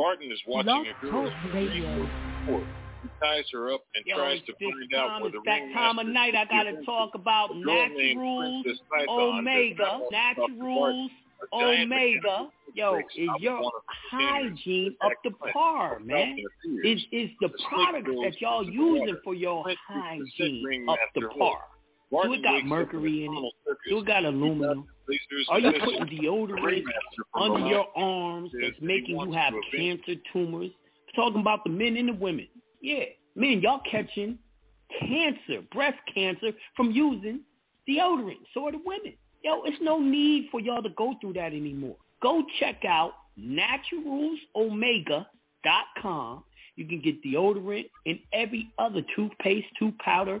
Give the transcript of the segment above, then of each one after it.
Barton is watching a girl report. He ties her up and Yo, tries to find out where the that time of night I gotta talk about Naturals Omega. Naturals Omega. Yo, is your hygiene up to par, man? Is is the products that y'all using for your hygiene up to par? Do it got mercury in it? Do it got aluminum? Are you putting deodorant under your arms that's making you have cancer tumors? talking about the men and the women. Yeah, men, y'all catching cancer, breast cancer from using deodorant. So are the women. Yo, it's no need for y'all to go through that anymore. Go check out naturalsomega.com. You can get deodorant and every other toothpaste, tooth powder,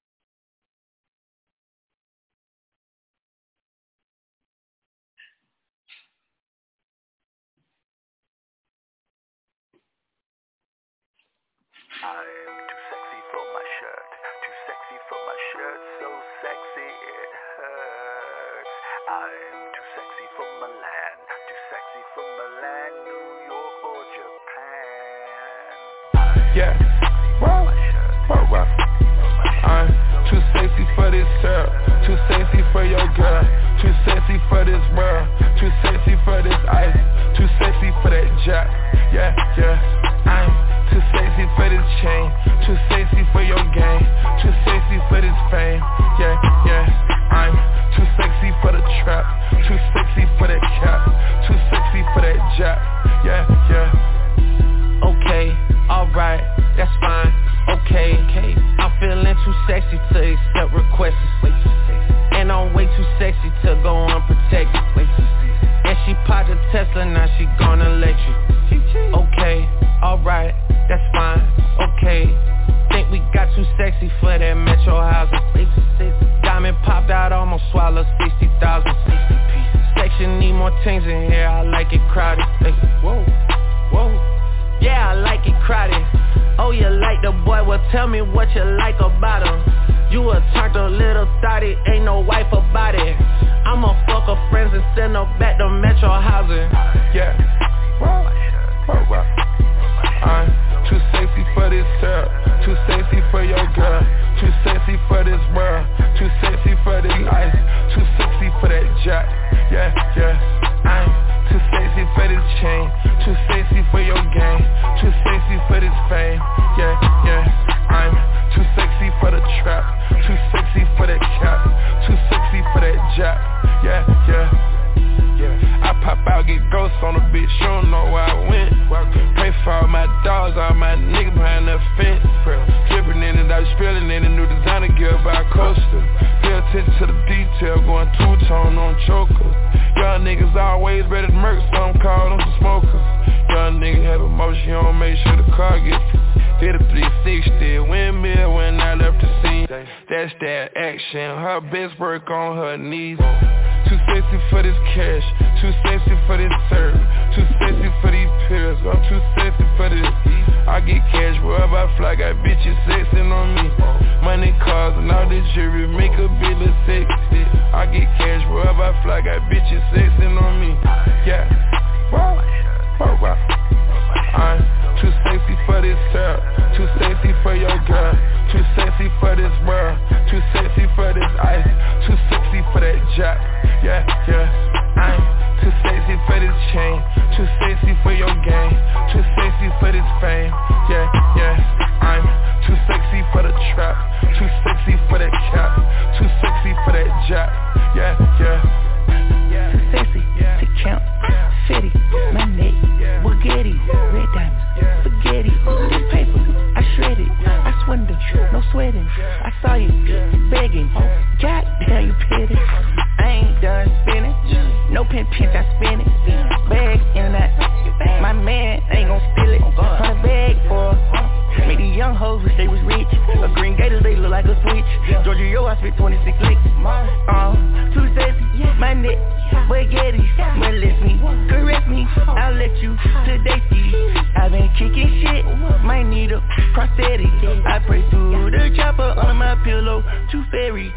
I'm too sexy for my shirt, too sexy for my shirt, so sexy it hurts. I'm too sexy for Milan, too sexy for Milan, New York or Japan. Yeah, well, well, well. I'm too sexy for this girl, too sexy for your girl, too sexy for this world, too sexy for this ice, too sexy for that jack. Yeah, yeah, I'm too sexy for this chain, too sexy for your game, too sexy for this fame. Yeah, yeah, I'm too sexy for the trap, too sexy for that cap, too sexy for that jack. Yeah, yeah. Okay, alright, that's fine. Okay, okay. I'm feeling too sexy to accept requests. And I'm way too sexy to go unprotected. And she popped a Tesla, now she gonna let you. Okay, alright, that's fine. Okay, think we got too sexy for that metro housing. Diamond popped out, almost swallowed 60,000. Section need more things in here, I like it crowded. Whoa, whoa. Yeah, I like it crowded. Oh, you like the boy? Well, tell me what you like about him. You a turned a little thotty, ain't no wife about it. I'ma fuck her friends and send her back to Metro housing. Yeah, well, well. I'm too sexy for this girl, too sexy for your girl, too sexy for this world, too sexy for this ice, too sexy for that jack. Yeah, yeah. I'm too sexy for this chain, too sexy for your game, too sexy for this fame. Yeah, yeah. I'm too sexy for the trap, too sexy for that cap, too sexy for that jack. Yeah, yeah. Yeah, I pop out, get ghosts on the bitch, you don't know where I went. Pray for all my dogs, all my niggas behind the fence. Dripping in it, I was spilling in the new designer gear by a Coaster. Pay attention to the detail, going two-tone on chokers. Young niggas always ready to murk, some call them smokers. Young nigga have emotion, you don't make sure the car gets hit a 360, That's that action, her best work on her knees. Too sexy for this cash, too sexy for this serve, too sexy for these pills, I'm too sexy for this. I get cash wherever I fly, got bitches sexing on me. Money, cars, and all this jewelry make a bitch look sexy. I get cash wherever I fly, got bitches sexing on me. Yeah, wow, wow. I'm too sexy for this girl, too sexy for your girl, too sexy for this world, too sexy for this ice, too sexy for that jack. Yeah, yeah, I'm too sexy for this chain, too sexy for your game, too sexy for this fame. Yeah, yeah, I'm too sexy for the trap, too sexy for that cap, too sexy for that jack. Yeah, yeah. Too sexy to count, city, my neck, Bugatti, red diamonds, spaghetti no sweating. I saw you begging. God damn, you petty. I ain't done spinning. No pin pinch, I spin it. Bag in that. My man ain't gon' steal it. On a bag for me these young hoes wish they was rich. A green gator, they look like a switch. Georgia, yo, I spit 26 licks. Uh, two sexy, my neck, man, Molest me, caress me, I'll let you today see I've been kicking shit, might need a prosthetic. I pray through the chopper under my pillow, too fairy.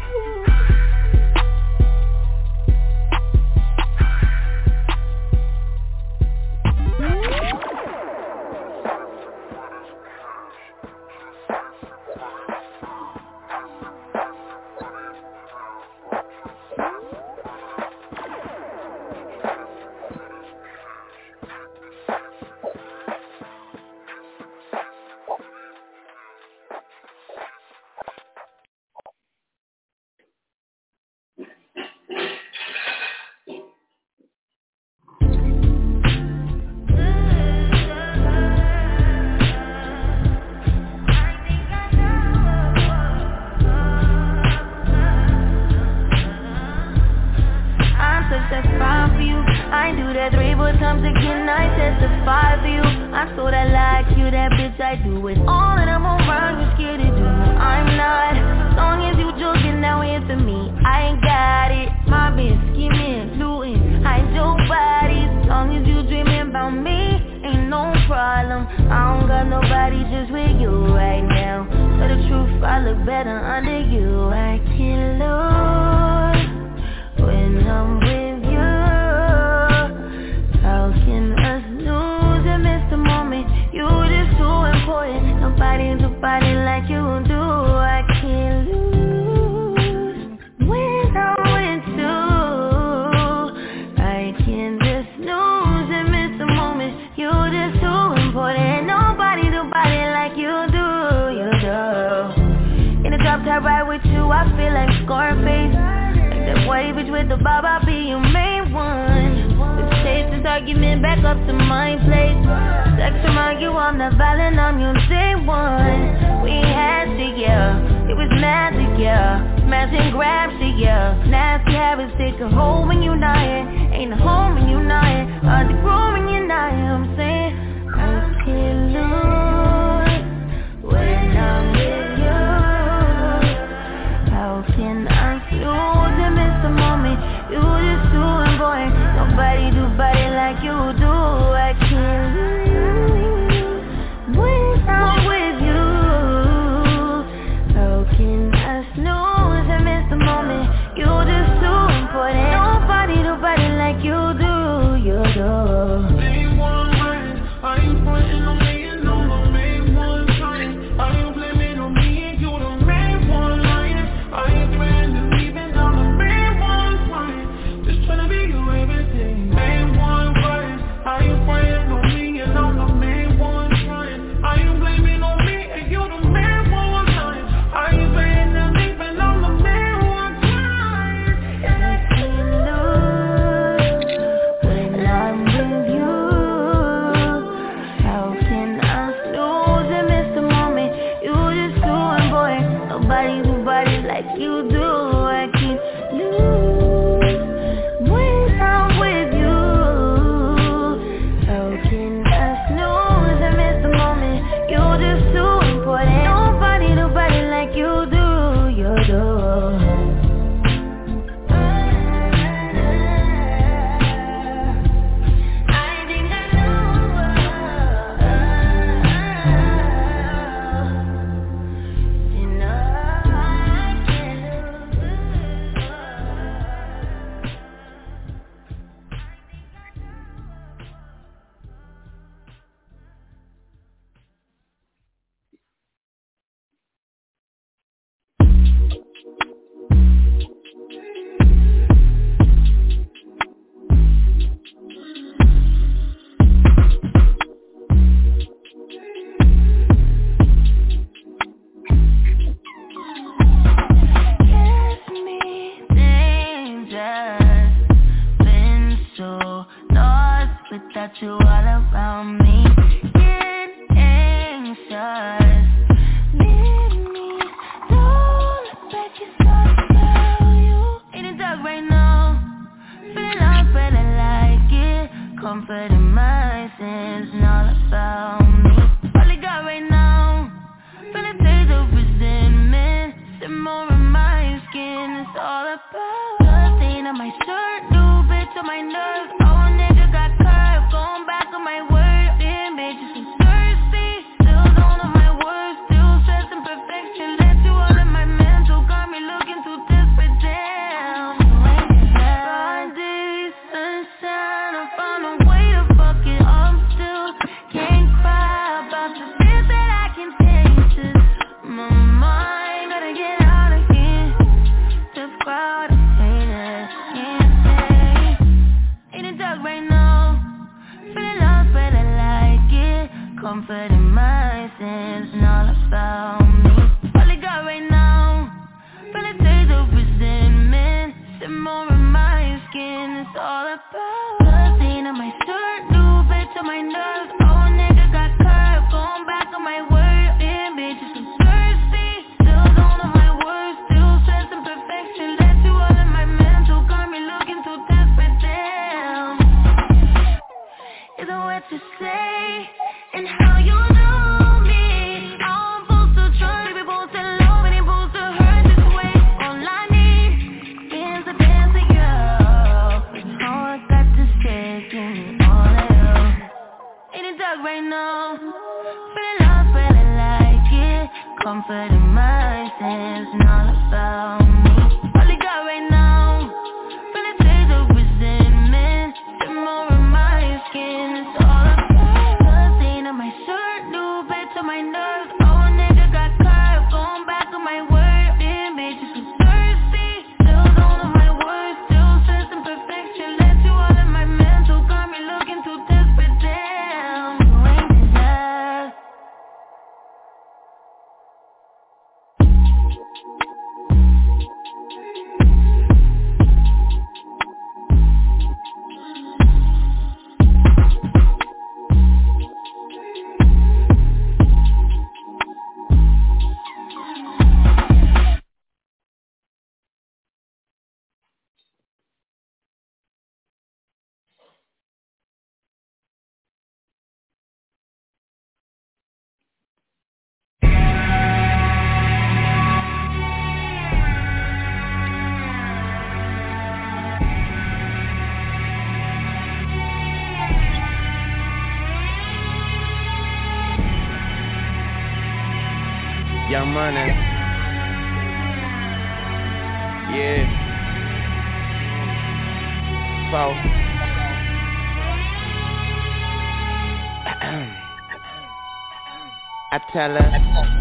I tell her,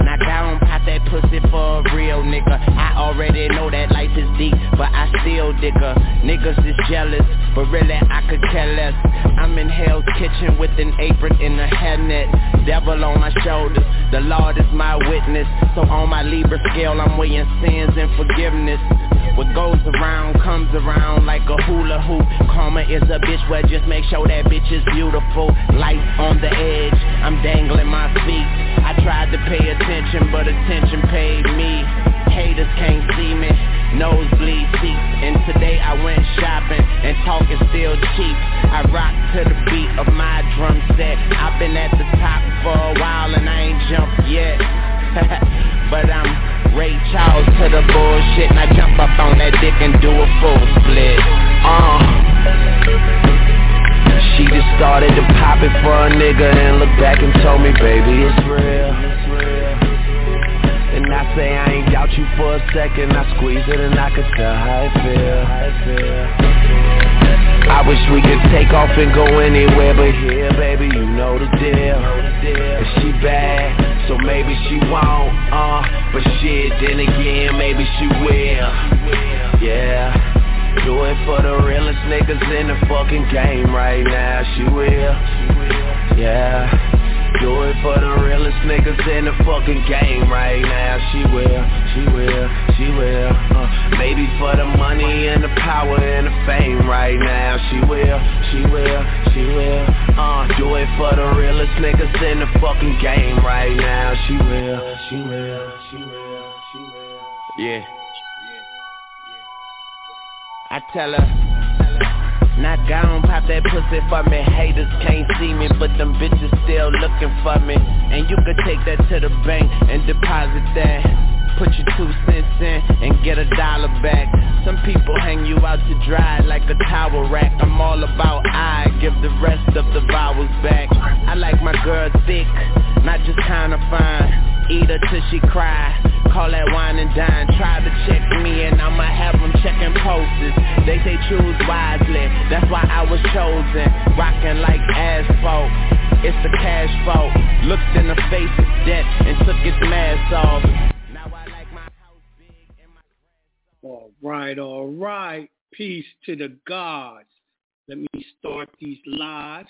knock down, pop that pussy for a real nigga. I already know that life is deep, but I still dig her. Niggas is jealous, but really I could care less. I'm in Hell's Kitchen with an apron and a hairnet. Devil on my shoulders, the Lord is my witness. So on my Libra scale I'm weighing sins and forgiveness. What goes around comes around like a hula hoop. Karma is a bitch, well just make sure that bitch is beautiful. Life on the edge, I'm dangling my feet I tried to pay attention, but attention paid me. Haters can't see me, nosebleed seats. And today I went shopping, and talk is still cheap. I rock to the beat of my drum set. I've been at the top for a while and I ain't jumped yet. But I'm Ray Charles to the bullshit. And I jump up on that dick and do a full split. Uh She just started to pop it for a nigga And looked back and told me, baby, it's real. And I say I ain't doubt you for a second. I squeeze it and I could tell how it feel. I wish we could take off and go anywhere But here, baby, you know the deal. Is she bad? So maybe she won't, uh But shit, then again, maybe she will. Yeah Do it for the realest niggas in the fucking game right now She will Yeah Do it for the realest niggas in the fucking game right now She will, she will, she will uh, Maybe for the money and the power and the fame right now She will, she will, she will uh, Do it for the realest niggas in the fucking game right now She will, she will, she will, she will Yeah I tell her Knock down, pop that pussy for me. Haters can't see me, but them bitches still looking for me. And you could take that to the bank and deposit that Put your two cents in and get a dollar back. Some people hang you out to dry like a towel rack I'm all about I give the rest of the vowels back. I like my girl thick, not just kinda fine. Eat her till she cry. Call that wine and dine. Try to check me and I'ma have them checking posters They say choose wisely. That's why I was chosen. Rocking like asphalt. It's the cash fault. Looked in the face of death And took its mask off all right, all right. Peace to the gods. Let me start these lives.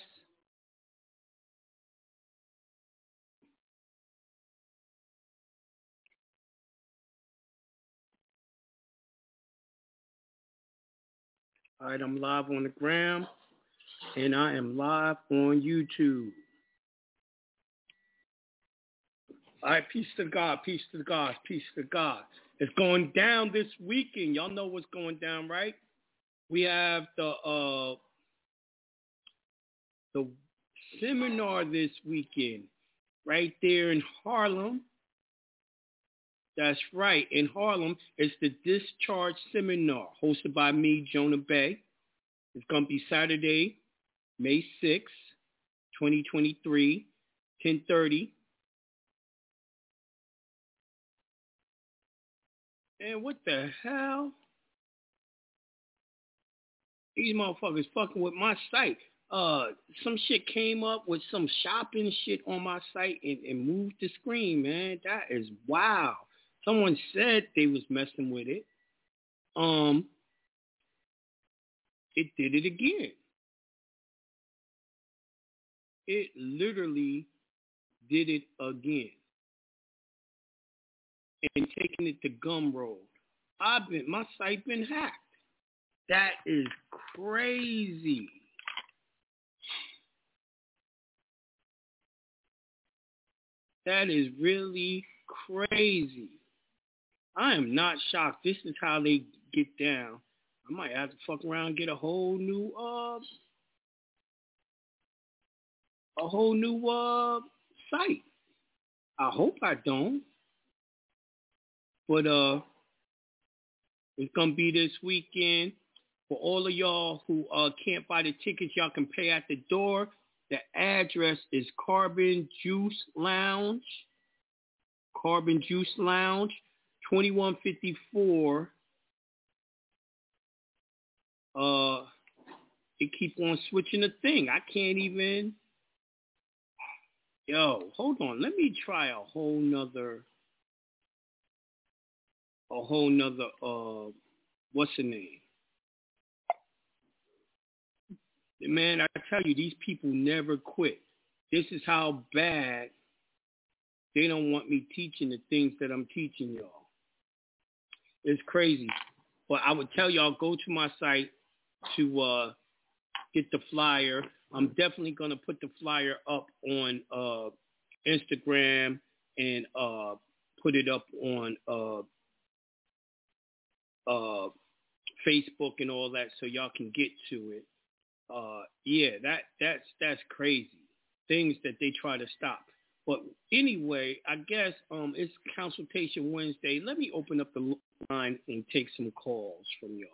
All right, I'm live on the gram and I am live on YouTube. All right, peace to God, peace to God, peace to God. It's going down this weekend. Y'all know what's going down, right? We have the uh the seminar this weekend right there in Harlem. That's right. In Harlem, it's the Discharge Seminar hosted by me, Jonah Bey. It's going to be Saturday, May 6, 2023, 1030. And what the hell? These motherfuckers fucking with my site. Uh, some shit came up with some shopping shit on my site and, and moved the screen, man. That is wow. Someone said they was messing with it. Um, it did it again. It literally did it again. And taking it to Gumroad. I've been my site been hacked. That is crazy. That is really crazy. I am not shocked. This is how they get down. I might have to fuck around and get a whole new uh a whole new uh site. I hope I don't. But it's gonna be this weekend. For all of y'all who uh can't buy the tickets, y'all can pay at the door. The address is Carbon Juice Lounge. Carbon Juice Lounge, 2154. Uh, it keep on switching the thing. I can't even. Yo, hold on. Let me try a whole nother. A whole nother. Uh, what's the name? Man, I tell you, these people never quit. This is how bad they don't want me teaching the things that I'm teaching y'all. It's crazy. But I would tell y'all, go to my site to uh, get the flyer. I'm definitely to put the flyer up on uh, Instagram and uh, put it up on uh, Facebook and all that so y'all can get to it uh, yeah, that that's that's crazy. Things that they try to stop. But anyway, I guess um, it's consultation Wednesday. Let me open up the line and take some calls from y'all.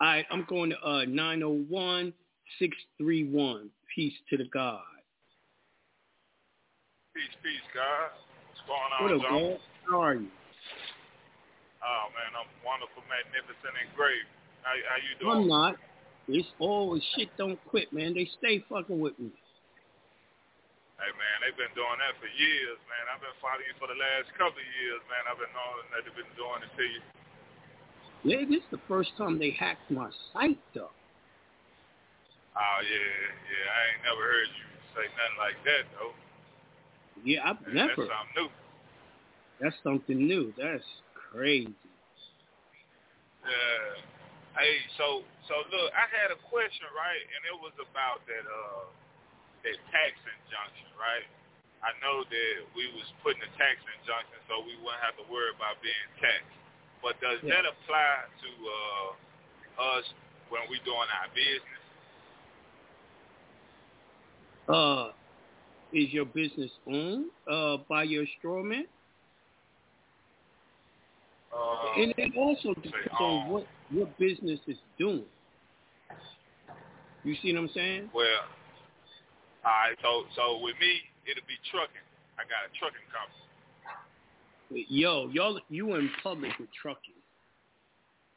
All right, I'm going to uh, 901 631. Peace to the God. Peace, peace, God. What's going on, What up, John? How are you? Oh man, I'm wonderful, magnificent, and great. How, how you doing? I'm not. It's always shit don't quit, man. They stay fucking with me. Hey man, they've been doing that for years, man. I've been following you for the last couple of years, man. I've been knowing that they've been doing it to you. Yeah, this is the first time they hacked my site, though. Oh yeah, yeah. I ain't never heard you say nothing like that though. Yeah, I've Man, never. That's something new. That's something new. That's crazy. Yeah. Hey, so so look, I had a question, right? And it was about that uh that tax injunction, right? I know that we was putting a tax injunction so we wouldn't have to worry about being taxed. But does Yeah. that apply to uh us when we doing our business? Uh, is your business owned uh, by your straw man? Uh, and it also depends on um, what what business is doing. You see what I'm saying? well, all right. So so with me, it'll be trucking. I got a trucking company. Yo, y'all, you in public with trucking.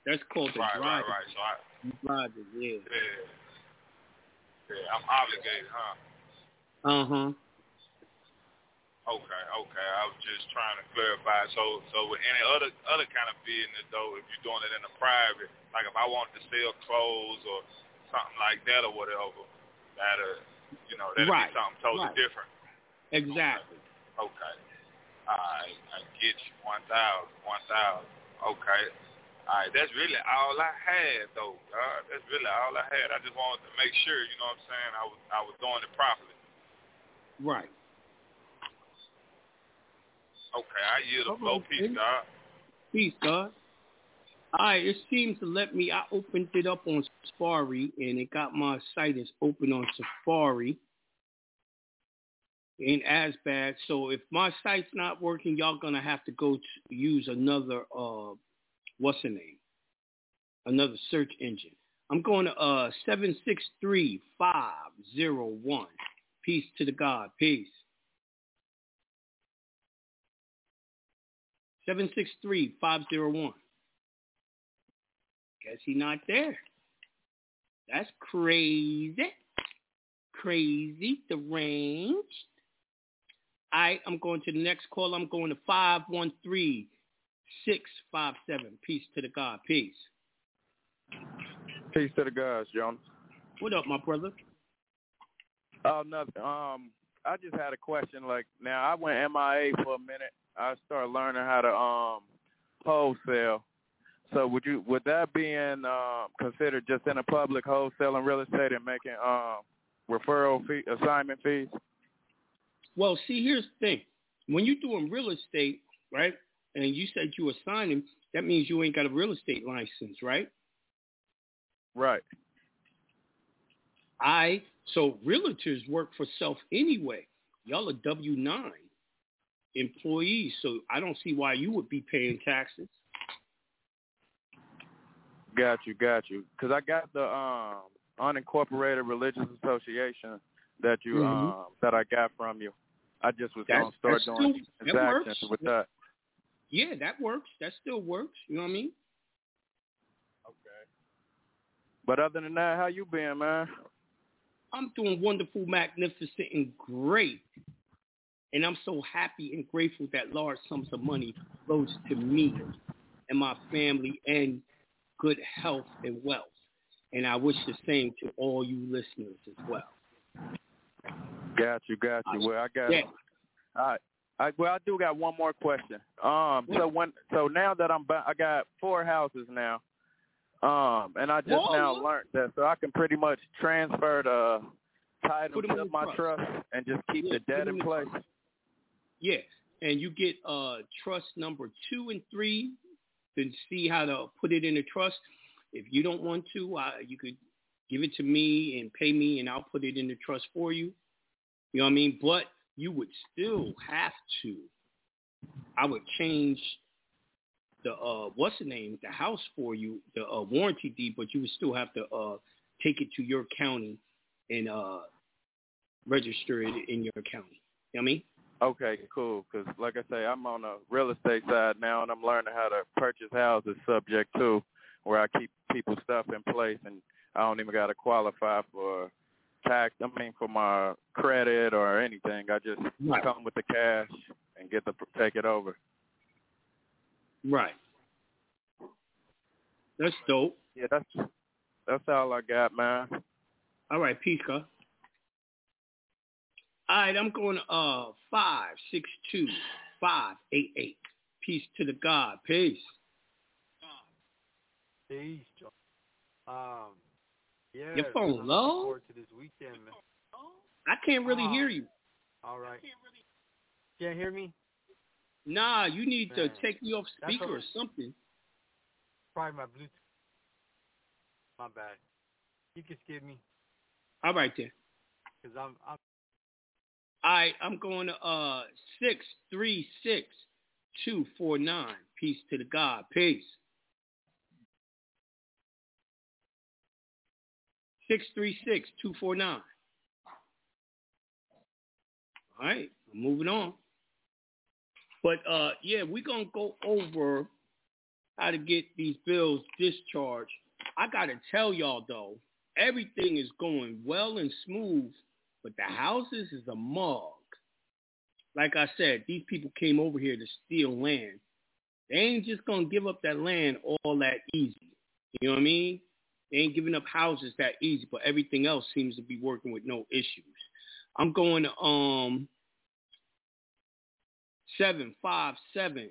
That's called the Right, right, driving. right. So I, Driving, yeah. yeah, yeah, I'm obligated, huh? Uh huh. Okay, okay. I was just trying to clarify. So, so with any other other kind of business though, if you're doing it in a private, like if I wanted to sell clothes or something like that or whatever, that'll, you know, that'll Right, be something totally right. different. Exactly. Okay. All right, I get you. One thousand, one thousand. Okay. All right, that's really all I had, though. Uh, that's really all I had. I just wanted to make sure, you know what I'm saying, I was I was doing it properly. Right. Okay, I yield the flow. Peace, God. Peace, God. All right, it seems to let me. I opened it up on Safari, and it got my site is open on Safari. Ain't as bad. So if my site's not working, y'all gonna have to go to use another. Uh, what's the name? Another search engine. I'm going to uh seven six three five zero one. Peace to the God. Peace. Seven six three five zero one. Guess he not there. That's crazy. Crazy. Deranged. Right, I'm going to the next call. I'm going to 513 657. Peace to the God. Peace. Peace to the guys, John. What up, my brother? Oh, nothing. Um, I just had a question. Like, now I went MIA for a minute. I started learning how to um wholesale. So would you would that be in uh, considered just in a public wholesaling real estate and making um referral fee assignment fees? Well, see, here's the thing. When you're doing real estate, right, and you said you assign him, that means you ain't got a real estate license, right? Right. I so realtors work for self anyway. Y'all are W nine employees, so I don't see why you would be paying taxes. Got you, got you. Because I got the um unincorporated religious association that you Mhm. um that I got from you. I just was That's- gonna start doing still- that transactions works. with that. Yeah, that works. That still works. You know what I mean? Okay. But other than that, how you been, man? I'm doing wonderful, magnificent, and great. And I'm so happy and grateful that large sums of money flows to me and my family and good health and wealth. And I wish the same to all you listeners as well. Got you, got you. Well, I got. Yeah. All right. I, well, I do got one more question. Um, so when, so now that I'm, ba- I got four houses now. Um, and I just Whoa, now learned that, so I can pretty much transfer the title to my trust. trust and just keep Yeah, the debt in in place. trust. Yeah. And you get uh trust number two and three to see how to put it in a trust. If you don't want to, uh, you could give it to me and pay me and I'll put it in the trust for you. You know what I mean? But you would still have to. I would change the uh what's the name, the house for you, the uh, warranty deed, but you would still have to uh take it to your county and uh register it in your county. You know what I mean? Okay, cool. Because like I say, I'm on the real estate side now, and I'm learning how to purchase houses subject to where I keep people's stuff in place, and I don't even got to qualify for tax. I mean, for my credit or anything. I just Right. come with the cash and get to take it over. Right. That's dope. Yeah, that's that's all I got, man. All right, peace, God. All right, I'm going to uh five six two five eight eight. Peace to the God. Peace. Peace, John. Um, yeah. Your phone I'm low? To this weekend, man. I can't really Ah. hear you. All right. Can't hear me? Nah, you need to take me off speaker or something. Probably my Bluetooth. My bad. You can skip me All right then. because I'm I'm All right, I'm going to uh six three six two four nine. Peace to the God. Peace. Six three six two four nine. All right, moving on. But uh, yeah, we're gonna go over how to get these bills discharged. I gotta tell y'all though, everything is going well and smooth, but the houses is a mug. Like I said, these people came over here to steal land. They ain't just gonna give up that land all that easy. You know what I mean? They ain't giving up houses that easy, but everything else seems to be working with no issues. I'm going to um 757-755.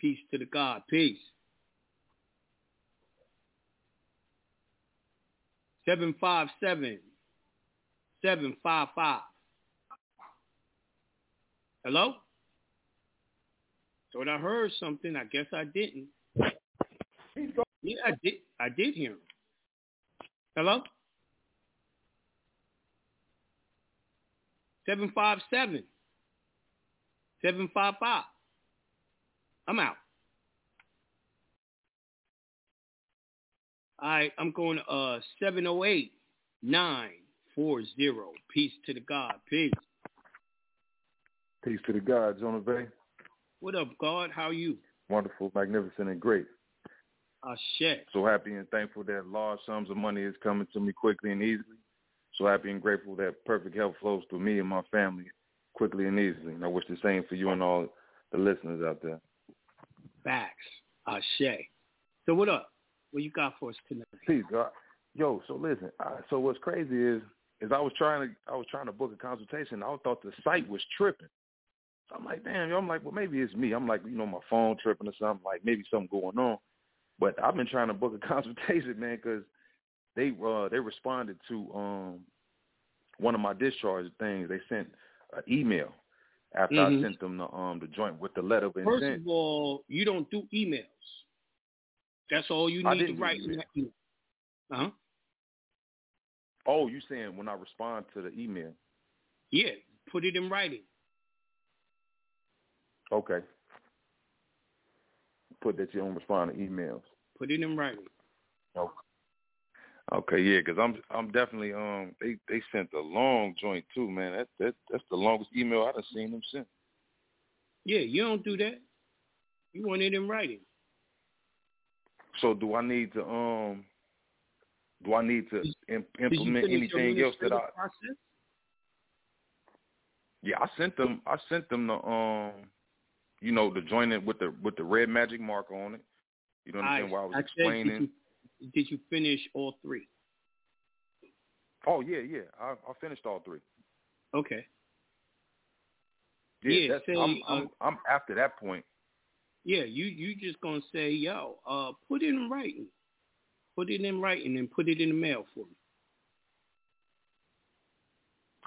Peace to the God. Peace. 757-755. Hello? Thought I heard something. I guess I didn't. Yeah, I did. I did hear him. Hello? 757. Seven five five. I'm out. All right, I'm going to uh seven oh eight nine four zero. Peace to the God. Peace. Peace to the God, Jonah Bey. What up, God? How are you? Wonderful, magnificent, and great. Ah, shit. So happy and thankful that large sums of money is coming to me quickly and easily. So happy and grateful that perfect health flows through me and my family quickly and easily. And I wish the same for you and all the listeners out there. Facts. Ah, shit. So what up? What you got for us tonight? Peace, God. Yo, so listen. Uh, so what's crazy is, is I was trying to, I was trying to book a consultation. I thought the site was tripping. So I'm like, damn, yo. I'm like, well, maybe it's me. I'm like, you know, my phone tripping or something. Like maybe something going on. But I've been trying to book a consultation, man, because they uh they responded to um one of my discharge things. They sent an email after Mhm. I sent them the um the joint with the letter of First of all, you don't do emails. That's all you need to write email. Uh-huh. Oh, you saying when I respond to the email? Yeah, put it in writing. Okay. Put that you don't respond to emails. Put it in writing. Okay. Okay, yeah, because I'm I'm definitely um they they sent a long joint too, man. That that that's the longest email I've seen them send. Yeah, you don't do that. You want it in writing. So do I need to um do I need to im- Did you implement anything else that I? process? Yeah, I sent them. I sent them the um, you know, the joint it with the with the red magic mark on it. You know what I'm saying? I- While I was I explaining. Did you, finish all three? Oh yeah, yeah. I I finished all three. Okay. Yeah, Yeah, say, I'm, I'm uh, I'm after that point. Yeah, you you just gonna say, yo, uh, put it in writing. Put it in writing and put it in the mail for me.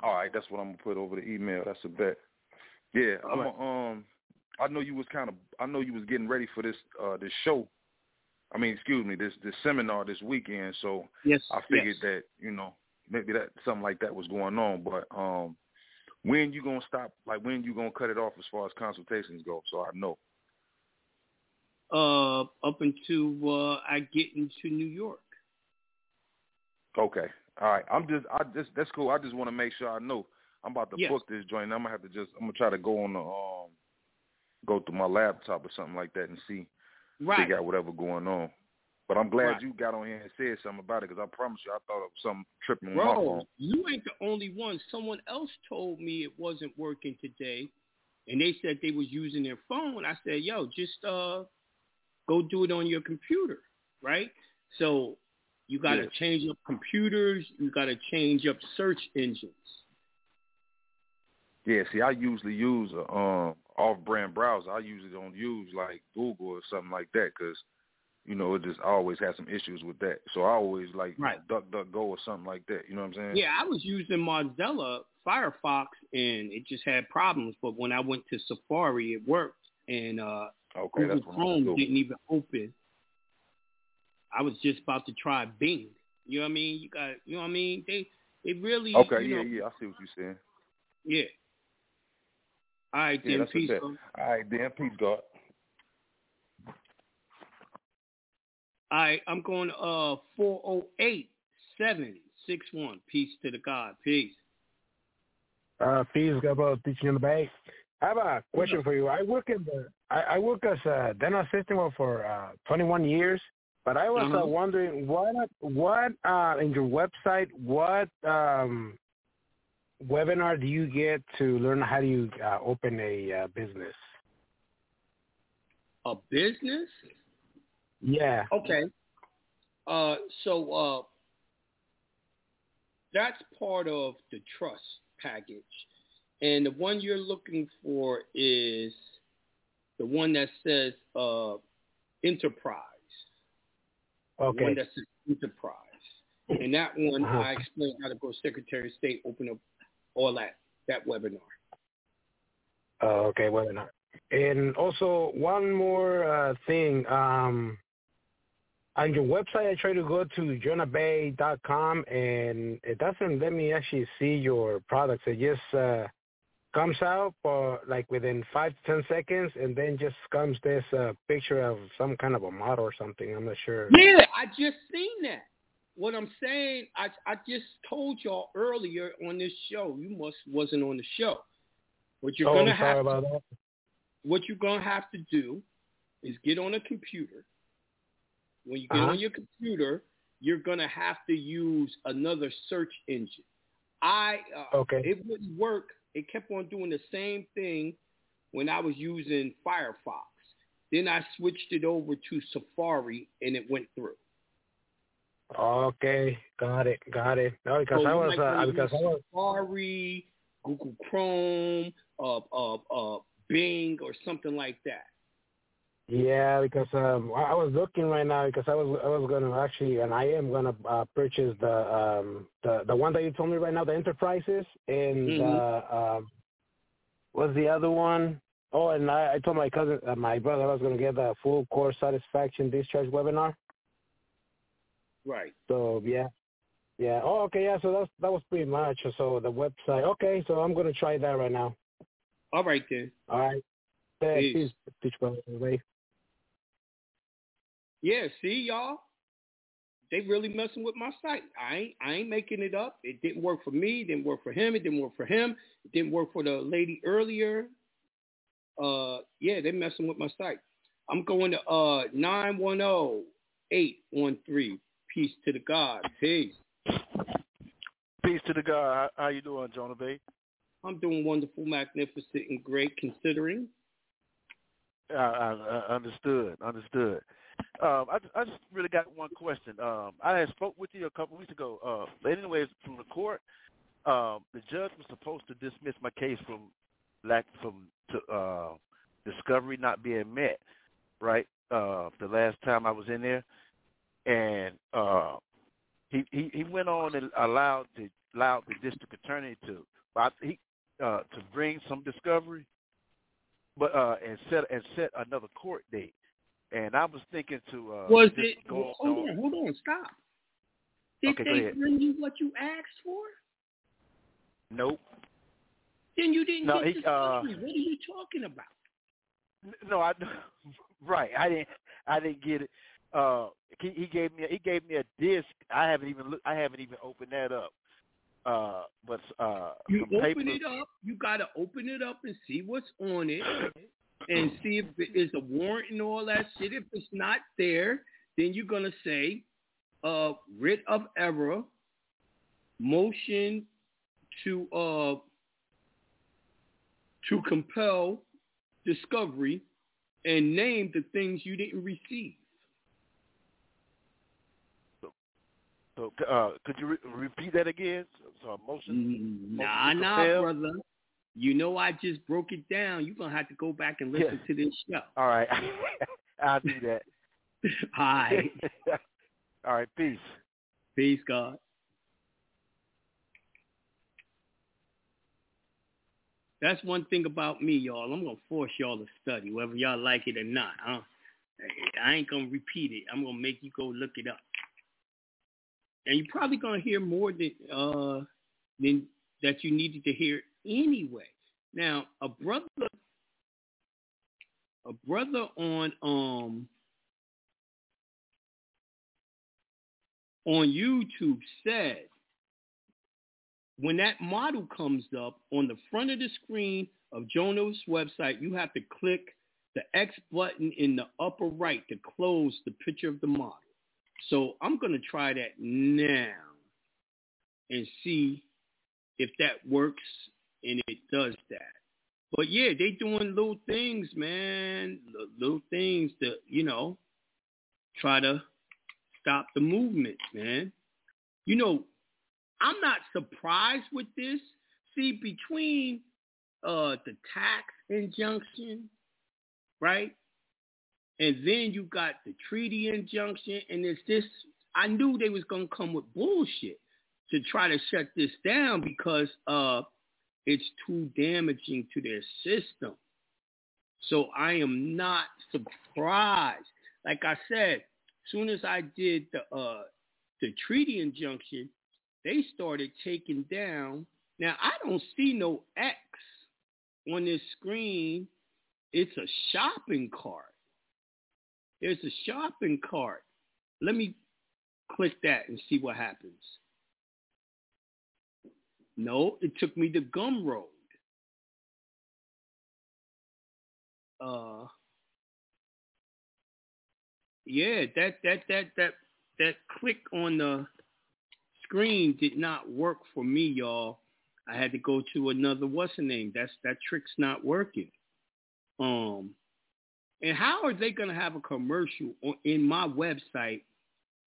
All right, that's what I'm gonna put over the email. That's a bet. Yeah, I'm All a, um. I know you was kind of. I know you was getting ready for this uh this show. I mean, excuse me, this this seminar this weekend. So Yes. I figured yes. that you know maybe that something like that was going on. But um, when you gonna stop? Like when you gonna cut it off as far as consultations go? So I know. Uh, up until uh, I get into New York. Okay. All right. I'm just. I just. That's cool. I just want to make sure I know. I'm about to Yes. book this joint. I'm gonna have to just. I'm gonna try to go on the um, go through my laptop or something like that and see. Right. figure out whatever going on. But I'm glad Right. you got on here and said something about it because I promise you, I thought was something tripping on my Bro, phone. you ain't the only one. Someone else told me it wasn't working today, and they said they was using their phone. I said, yo, just uh, go do it on your computer, right? So you got to Yes. change up computers. You got to change up search engines. Yeah, see, I usually use a um, off-brand browser. I usually don't use like Google or something like that because, you know, it just I always has some issues with that. So I always like Right. DuckDuckGo or something like that. You know what I'm saying? Yeah, I was using Mozilla Firefox, and it just had problems. But when I went to Safari, it worked, and uh, Okay, Google Chrome didn't even open. I was just about to try Bing. You know what I mean? You got, you know what I mean? They, they really, Okay, yeah, know, yeah, I see what you're saying. yeah. All right, Yeah, then that's a peace. bet. bro. All right, then, peace, God. All right, I'm going to uh four oh eight seven six one. Peace to the God. Peace. Uh, peace, Gabo, teaching in the bay. I have a question for you. I work in the, I, I work as a dental assistant for uh, 21 years, but I was uh Uh-huh. wondering what, what uh, in your website, what um, webinar do you get to learn how do you uh, open a uh, business? A business? Yeah. Okay. Uh, so uh, that's part of the trust package, and the one you're looking for is the one that says uh, enterprise. The one Okay. that says enterprise. And that one, Uh-huh. I explained how to go Secretary of State, open up all that, that webinar. Oh, okay, webinar. And also one more uh, thing. Um, on your website, I try to go to jonahbey.com, and it doesn't let me actually see your products. It just uh, comes out for like within five to ten seconds, and then just comes this uh, picture of some kind of a model or something. I'm not sure. Yeah, I just seen that. What I'm saying, I I just told y'all earlier on this show. You must wasn't on the show. What you're oh, gonna have about to, that. what you're gonna have to do is get on a computer. When you get Uh-huh. on your computer, you're gonna have to use another search engine. I uh, Okay. it wouldn't work. It kept on doing the same thing when I was using Firefox. Then I switched it over to Safari and it went through. Okay, got it, got it. No, because So I was uh, because I was Safari, Google Chrome, uh, uh, uh, Bing, or something like that. Yeah, because um, I was looking right now because I was I was gonna actually and I am gonna uh, purchase the um the the one that you told me right now the enterprises and Mhm. uh, um what's the other one? Oh, and I, I told my cousin uh, my brother I was gonna get the full course satisfaction discharge webinar. Right. So yeah, yeah. Oh, okay, yeah. So that's that was pretty much. So the website. Okay, so I'm gonna try that right now. All right then. All right. Peace. Teach brother. Yeah, see y'all. They really messing with my site. I ain't I ain't making it up. It didn't work for me, it didn't work for him, it didn't work for him, it didn't work for the lady earlier. Uh yeah, they messing with my site. I'm going to uh nine one oh eight one three. Peace to the God. Peace. Peace to the God. How, how you doing, Jonah Bey? I'm doing wonderful, magnificent, and great considering. I, I, I understood. Understood. Um, I, just- I just really got one question. Um, I had spoke with you a couple weeks ago. Uh, but anyways, from the court, um, the judge was supposed to dismiss my case from lack from to, uh, discovery not being met. Right. Uh, the last time I was in there, and uh, he, he he went on and allowed the allowed the district attorney to but he uh, to bring some discovery, but uh, and set and set another court date. And I was thinking to uh, Was it go hold on. on, hold on, stop. Did Okay, they bring you what you asked for? Nope. Then you didn't No, get he, the uh. What are you talking about? No, I right. I didn't. I didn't get it. Uh, he, he gave me. He gave me a disc. I haven't even. Look, I haven't even opened that up. Uh, but uh, You open papers- it up. You got to open it up and see what's on it, and see if it is a warrant and all that shit. If it's not there, then you're gonna say, uh, writ of error, motion to uh to compel discovery, and name the things you didn't receive. So, uh, could you re- repeat that again? So, motion. Nah, motion nah, compel? brother. You know I just broke it down. You're gonna have to go back and listen to this show. All right, I'll do that. All right. All right. Peace. Peace, God. That's one thing about me, y'all. I'm gonna force y'all to study, whether y'all like it or not. Huh? I ain't gonna repeat it. I'm gonna make you go look it up, and you're probably gonna hear more than uh than that you needed to hear anyway. Now, a brother, a brother on um on YouTube said when that model comes up on the front of the screen of Jono's website, you have to click the X button in the upper right to close the picture of the model. So I'm going to try that now and see if that works and it does that. But yeah, they doing little things, man. Little things to, you know, try to stop the movement, man. You know, I'm not surprised with this. See, between uh the tax injunction, right? And then you got the treaty injunction, and it's this I knew they was gonna come with bullshit to try to shut this down because uh it's too damaging to their system. So I am not surprised. Like I said, as soon as I did the uh the treaty injunction, they started taking down. Now I don't see no X on this screen. It's a shopping cart. There's a shopping cart. Let me click that and see what happens. No, it took me to Gumroad. Uh, yeah, that that that that that click on the screen did not work for me, y'all. I had to go to another what's the name? That's that trick's not working. Um, and how are they gonna have a commercial on, in my website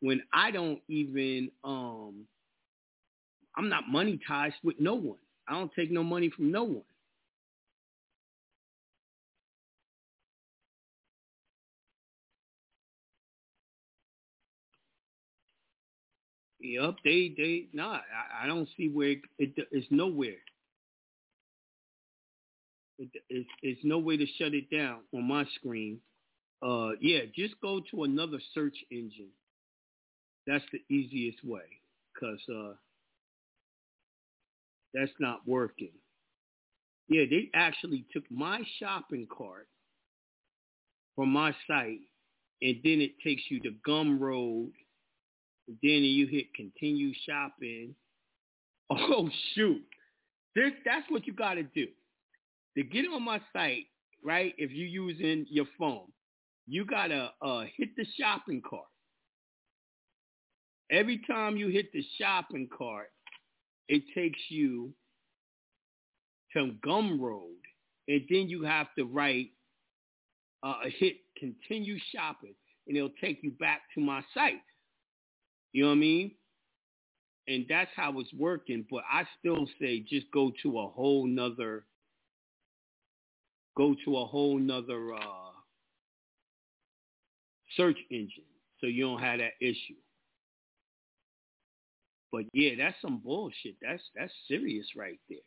when I don't even um I'm not monetized with no one. I don't take no money from no one. Yep, they they nah. I, I don't see where it, it it's nowhere. It, it's no way to shut it down on my screen. Uh, yeah, just go to another search engine. That's the easiest way, cause uh, that's not working. Yeah, they actually took my shopping cart from my site, and then it takes you to Gumroad. Then you hit continue shopping. Oh shoot, this that's what you got to do to get on my site. Right, if you're using your phone, you gotta uh, hit the shopping cart. Every time you hit the shopping cart, it takes you to Gumroad, and then you have to write uh, hit continue shopping, and it'll take you back to my site. You know what I mean? And that's how it's working. But I still say just go to a whole nother, go to a whole nother uh, search engine, so you don't have that issue. But yeah, that's some bullshit. That's that's serious right there.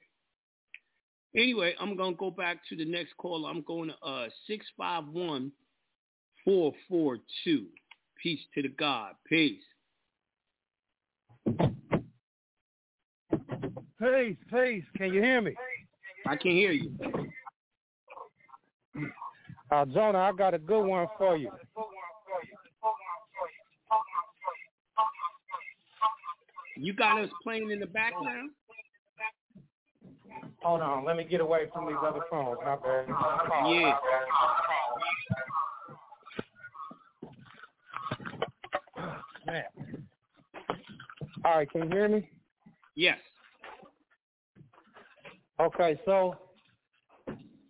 Anyway, I'm gonna go back to the next caller. I'm going to uh six five one four four two. Peace to the God. Peace. Peace, peace. Can you hear me? I can hear you. Uh, Jonah, I got a good one for you. You got us playing in the background? Hold on, let me get away from these other phones. My bad. Yeah. Man. All right, can you hear me? Yes. Okay, so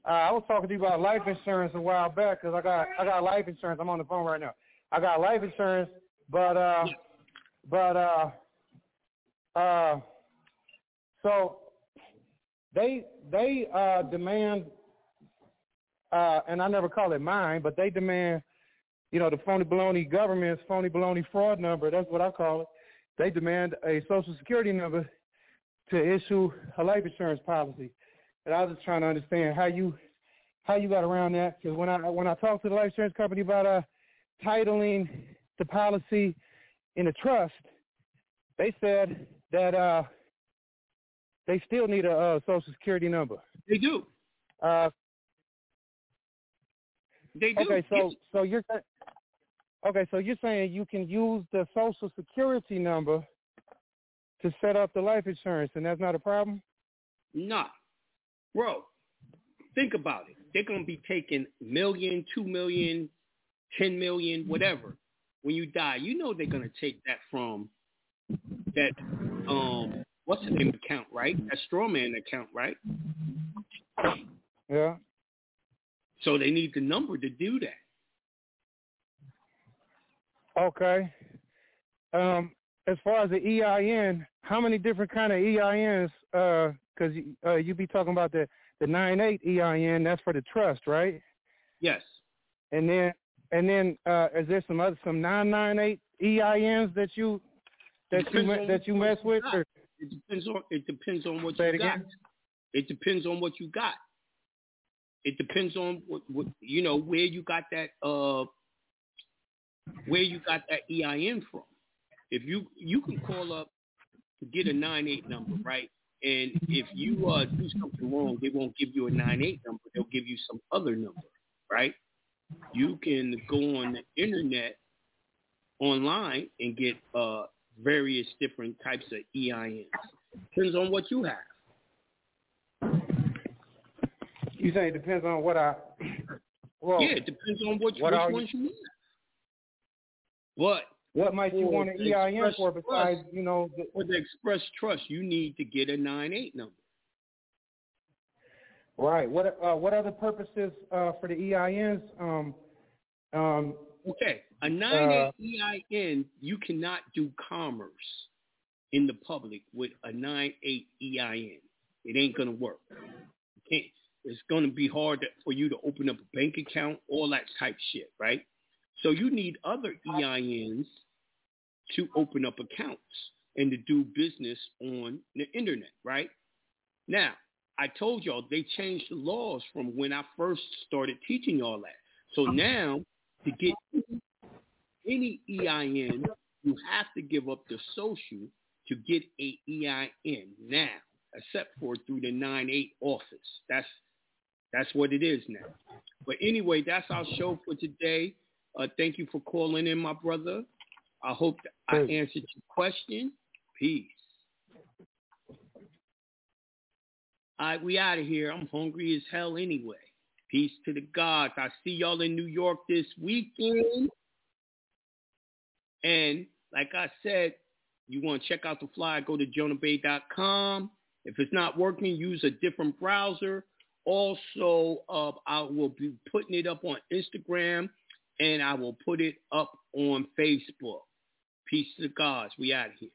uh, I was talking to you about life insurance a while back because I got I got life insurance. I'm on the phone right now. I got life insurance, but uh, but uh, uh, so they they uh, demand, uh, and I never call it mine, but they demand, you know, the phony baloney government's phony baloney fraud number. That's what I call it. They demand a social security number to issue a life insurance policy. And I was just trying to understand how you how you got around that. Because when I when I talked to the life insurance company about uh titling the policy in a trust, they said that uh they still need a uh, social security number. They do. Uh, they do. Okay, so Yes. so you're okay, so you're saying you can use the social security number to set up the life insurance, and that's not a problem. Nah. Bro, think about it. They're gonna be taking million, two million, ten million, whatever. When you die, you know they're gonna take that from that um what's the name account, right? That straw man account, right? Yeah. So they need the number to do that. Okay. Um, as far as the EIN, how many different kind of EINs? Because uh, you be talking about the the nine eight EIN. That's for the trust, right? Yes. And then and then uh, is there some other some nine nine eight EINs that you that you Depends me- on that you mess with? Or? It depends on it depends on what Say you it got. again? It depends on what you got. It depends on what, what you know where you got that uh where you got that EIN from. If you you can call up to get a nine eight number, right? And if you uh do something wrong, they won't give you a nine eight number. They'll give you some other number, right? You can go on the internet online and get uh various different types of EINs. Depends on what you have. You say it depends on what I. Well, yeah, it depends on which, what which are you- ones you need. What? What might you want an EIN for besides, Trust- you know, the, for the Express Trust, you need to get a nine eight number. right? What uh, what other purposes uh, for the EINs? Um, um, Okay, a nine Uh, eight EIN, you cannot do commerce in the public with a nine eight EIN. It ain't gonna work. It's gonna be hard to, for you to open up a bank account, all that type shit, right? So you need other EINs to open up accounts and to do business on the internet, right? Now, I told y'all they changed the laws from when I first started teaching y'all that. So now, to get any EIN, you have to give up the social to get a EIN now, except for through the 9-8 office. That's that's what it is now. But anyway, that's our show for today. Uh, thank you for calling in, my brother. I hope that I answered your question. Peace. All right, we out of here. I'm hungry as hell anyway. Peace to the gods. I see y'all in New York this weekend. And like I said, you want to check out the flyer, go to jonahbey.com. If it's not working, use a different browser. Also, uh, I will be putting it up on Instagram and I will put it up on Facebook. Peace to the gods. We out of here.